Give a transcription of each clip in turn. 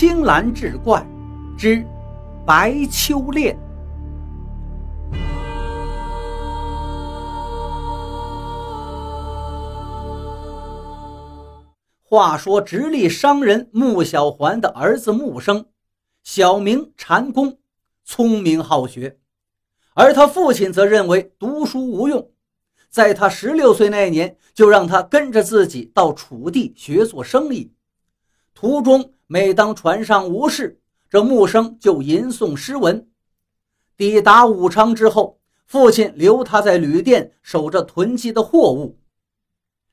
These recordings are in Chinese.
青蓝志怪之白秋恋。话说，直隶商人穆小环的儿子穆生，小名禅公，聪明好学，而他父亲则认为读书无用，在他十六岁那年，就让他跟着自己到楚地学做生意。途中，每当船上无事，这木生就吟诵诗文。抵达武昌之后，父亲留他在旅店守着囤积的货物，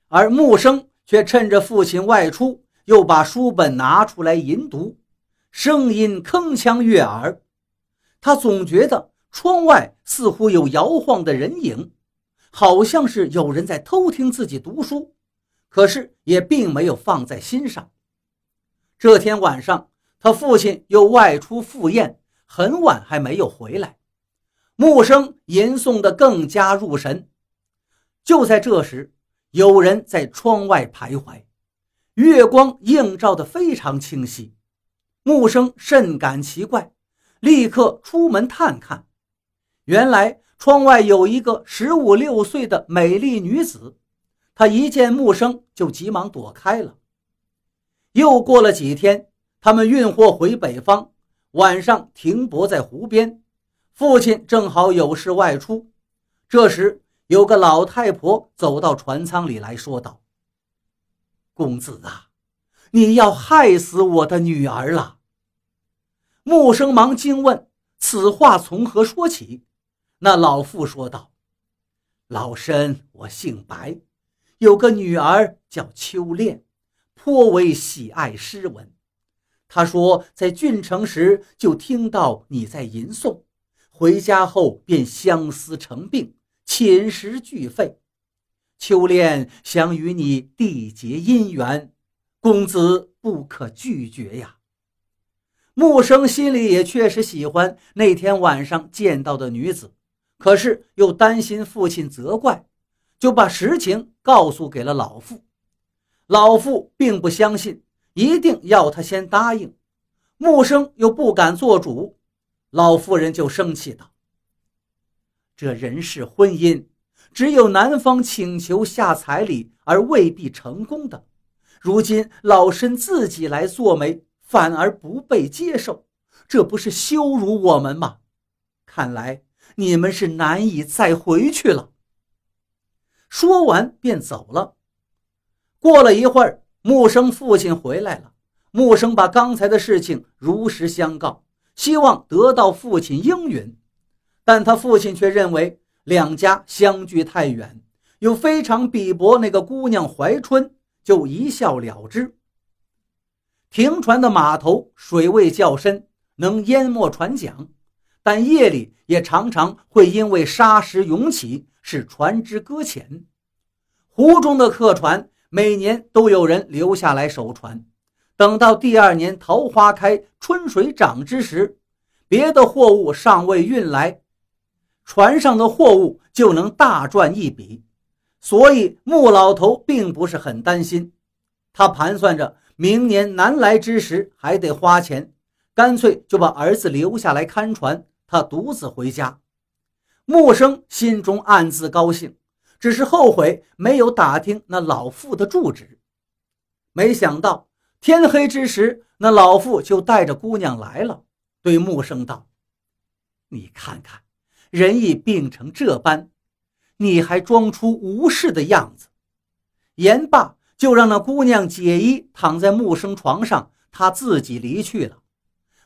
而木生却趁着父亲外出，又把书本拿出来吟读，声音铿锵悦耳。他总觉得窗外似乎有摇晃的人影，好像是有人在偷听自己读书，可是也并没有放在心上。这天晚上，他父亲又外出赴宴，很晚还没有回来。木生吟诵的更加入神。就在这时，有人在窗外徘徊，月光映照的非常清晰。木生甚感奇怪，立刻出门探看。原来窗外有一个十五六岁的美丽女子，她一见木生就急忙躲开了。又过了几天，他们运货回北方，晚上停泊在湖边。父亲正好有事外出，这时有个老太婆走到船舱里来说道：“公子啊，你要害死我的女儿了。”木生忙惊问：“此话从何说起？”那老妇说道：“老身我姓白，有个女儿叫秋恋。”颇为喜爱诗文，他说在郡城时就听到你在吟诵，回家后便相思成病，寝食俱废。秋恋想与你缔结姻缘，公子不可拒绝呀。木生心里也确实喜欢那天晚上见到的女子，可是又担心父亲责怪，就把实情告诉给了老妇。老妇并不相信，一定要他先答应。木生又不敢做主，老妇人就生气道：“这人事婚姻，只有男方请求下彩礼，而未必成功的。如今老身自己来做媒，反而不被接受，这不是羞辱我们吗？看来你们是难以再回去了。”说完便走了。过了一会儿，木生父亲回来了。木生把刚才的事情如实相告，希望得到父亲应允。但他父亲却认为两家相距太远，又非常鄙薄那个姑娘怀春，就一笑了之。停船的码头水位较深，能淹没船桨，但夜里也常常会因为沙石涌起，使船只搁浅。湖中的客船。每年都有人留下来守船，等到第二年桃花开、春水涨之时，别的货物尚未运来，船上的货物就能大赚一笔。所以穆老头并不是很担心，他盘算着明年难来之时还得花钱，干脆就把儿子留下来看船，他独自回家。穆生心中暗自高兴。只是后悔没有打听那老妇的住址，没想到天黑之时，那老妇就带着姑娘来了，对木生道：“你看看，人已病成这般，你还装出无事的样子。”言罢，就让那姑娘解衣，躺在木生床上，他自己离去了。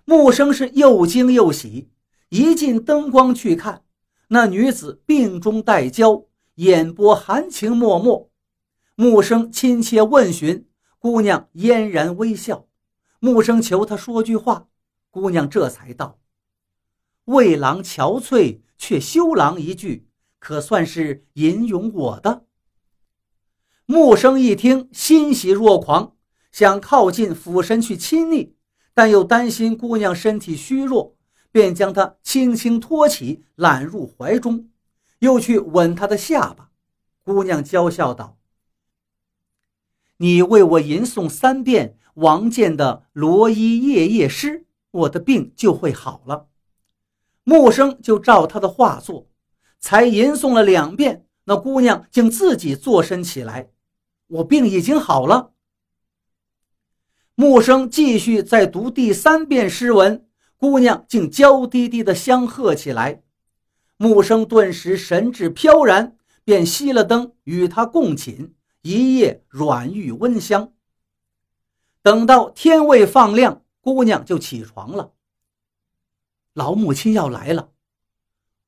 木生是又惊又喜，一进灯光去看，那女子病中带娇。眼波含情脉脉，木生亲切问询，姑娘嫣然微笑。木生求她说句话，姑娘这才道：“为郎憔悴，却羞郎一句，可算是吟咏我的。”木生一听，欣喜若狂，想靠近俯身去亲昵，但又担心姑娘身体虚弱，便将她轻轻托起，揽入怀中。又去吻她的下巴，姑娘娇笑道：“你为我吟诵三遍，王建的罗衣夜夜诗，我的病就会好了。木生就照他的话做，才吟诵了两遍，那姑娘竟自己坐身起来。我病已经好了。木生继续再读第三遍诗文，姑娘竟娇滴滴的相和起来。木生顿时神志飘然，便熄了灯，与他共寝，一夜软玉温香。等到天未放亮，姑娘就起床了。老母亲要来了，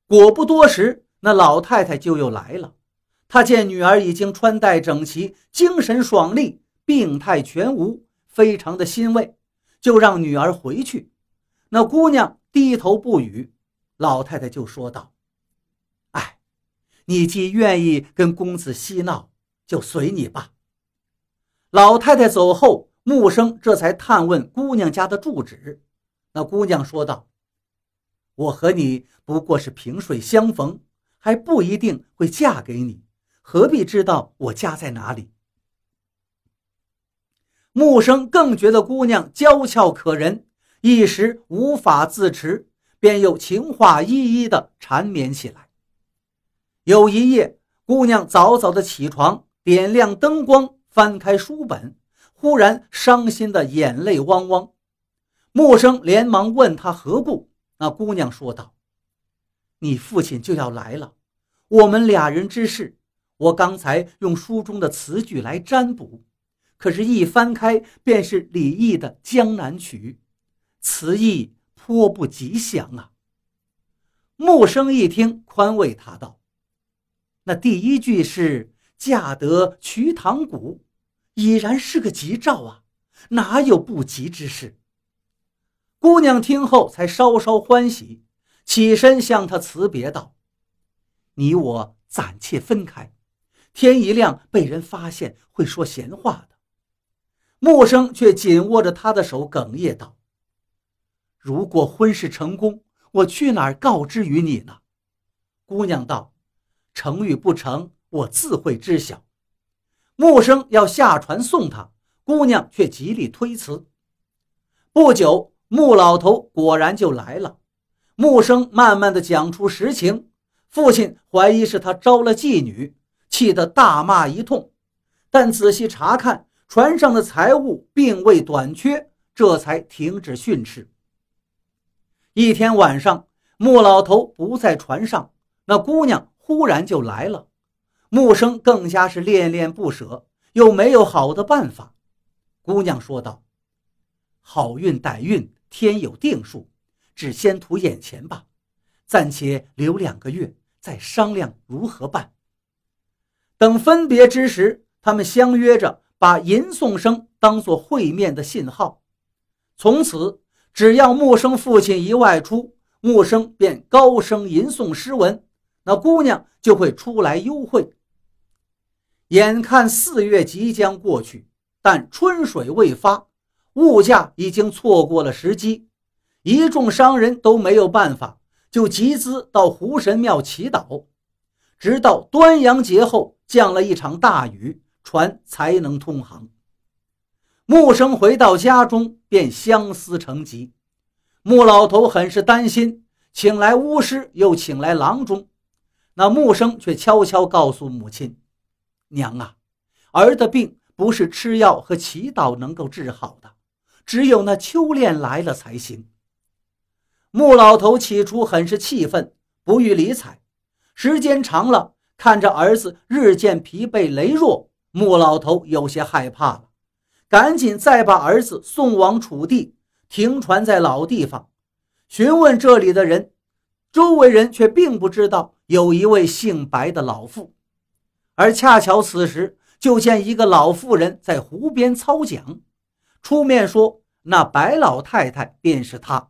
果不多时，那老太太就又来了。她见女儿已经穿戴整齐，精神爽利，病态全无，非常的欣慰，就让女儿回去。那姑娘低头不语，老太太就说道：“，你既愿意跟公子嬉闹，就随你吧。”老太太走后，木生这才探问姑娘家的住址。那姑娘说道。我和你不过是萍水相逢，还不一定会嫁给你，何必知道我家在哪里？木生更觉得姑娘娇俏可人，一时无法自持，便又情话一一的缠绵起来。有一夜，姑娘早早的起床，点亮灯光，翻开书本，忽然伤心的眼泪汪汪。木生连忙问她何故。那姑娘说道：“你父亲就要来了，我们俩人之事，我刚才用书中的词句来占卜，可是，一翻开便是李益的《江南曲》，词意颇不吉祥啊。”木生一听，宽慰他道：“那第一句是‘嫁得瞿塘古’，已然是个吉兆啊，哪有不吉之事？”姑娘听后才稍稍欢喜，起身向他辞别道：“你我暂且分开，天一亮被人发现会说闲话的。”木生却紧握着她的手，哽咽道：“如果婚事成功，我去哪儿告知于你呢？”姑娘道：“成与不成，我自会知晓。”木生要下船送她，姑娘却极力推辞。不久。穆老头果然就来了，穆生慢慢的讲出实情，父亲怀疑是他招了妓女，气得大骂一通，但仔细查看船上的财物并未短缺，这才停止训斥。一天晚上，穆老头不在船上，那姑娘忽然就来了，木生更加是恋恋不舍，又没有好的办法。姑娘说道：“好运歹运。”天有定数，只先图眼前吧，暂且留两个月，再商量如何办。等分别之时，他们相约着把吟诵声当作会面的信号。从此，只要木生父亲一外出，木生便高声吟诵诗文，那姑娘就会出来幽会。眼看四月即将过去，但春水未发。物价已经错过了时机，一众商人都没有办法，就集资到湖神庙祈祷，直到端阳节后降了一场大雨，船才能通航。木生回到家中便相思成疾，穆老头很是担心，请来巫师，又请来郎中，那木生却悄悄告诉母亲：“娘啊，儿的病不是吃药和祈祷能够治好的。”只有那秋恋来了才行。穆老头起初很是气愤，不予理睬。时间长了，看着儿子日渐疲惫羸弱，穆老头有些害怕了，赶紧再把儿子送往楚地，停船在老地方，询问这里的人。周围人却并不知道有一位姓白的老妇，而恰巧此时就见一个老妇人在湖边操桨。出面说，那白老太太便是她。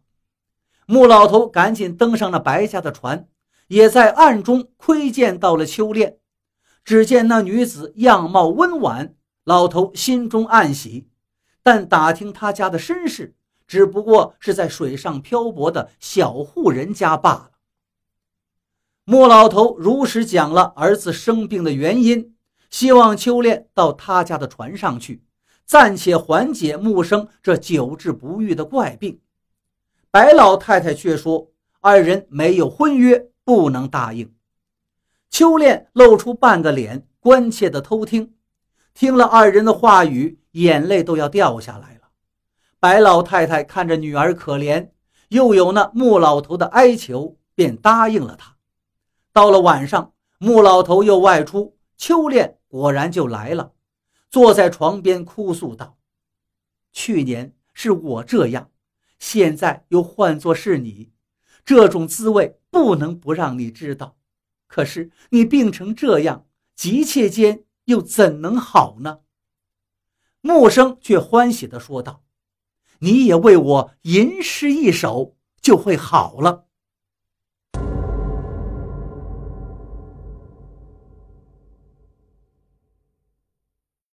穆老头赶紧登上了白家的船，也在暗中窥见到了秋恋。只见那女子样貌温婉，老头心中暗喜。但打听她家的身世，只不过是在水上漂泊的小户人家罢了。穆老头如实讲了儿子生病的原因，希望秋恋到他家的船上去。暂且缓解穆生这久治不愈的怪病。白老太太却说，二人没有婚约，不能答应。秋恋露出半个脸，关切地偷听，听了二人的话语，眼泪都要掉下来了。白老太太看着女儿可怜，又有那穆老头的哀求，便答应了他。到了晚上，穆老头又外出，秋恋果然就来了。坐在床边哭诉道：“去年是我这样，现在又换作是你，这种滋味不能不让你知道。可是你病成这样，急切间又怎能好呢？”木生却欢喜地说道：“你也为我吟诗一首，就会好了。”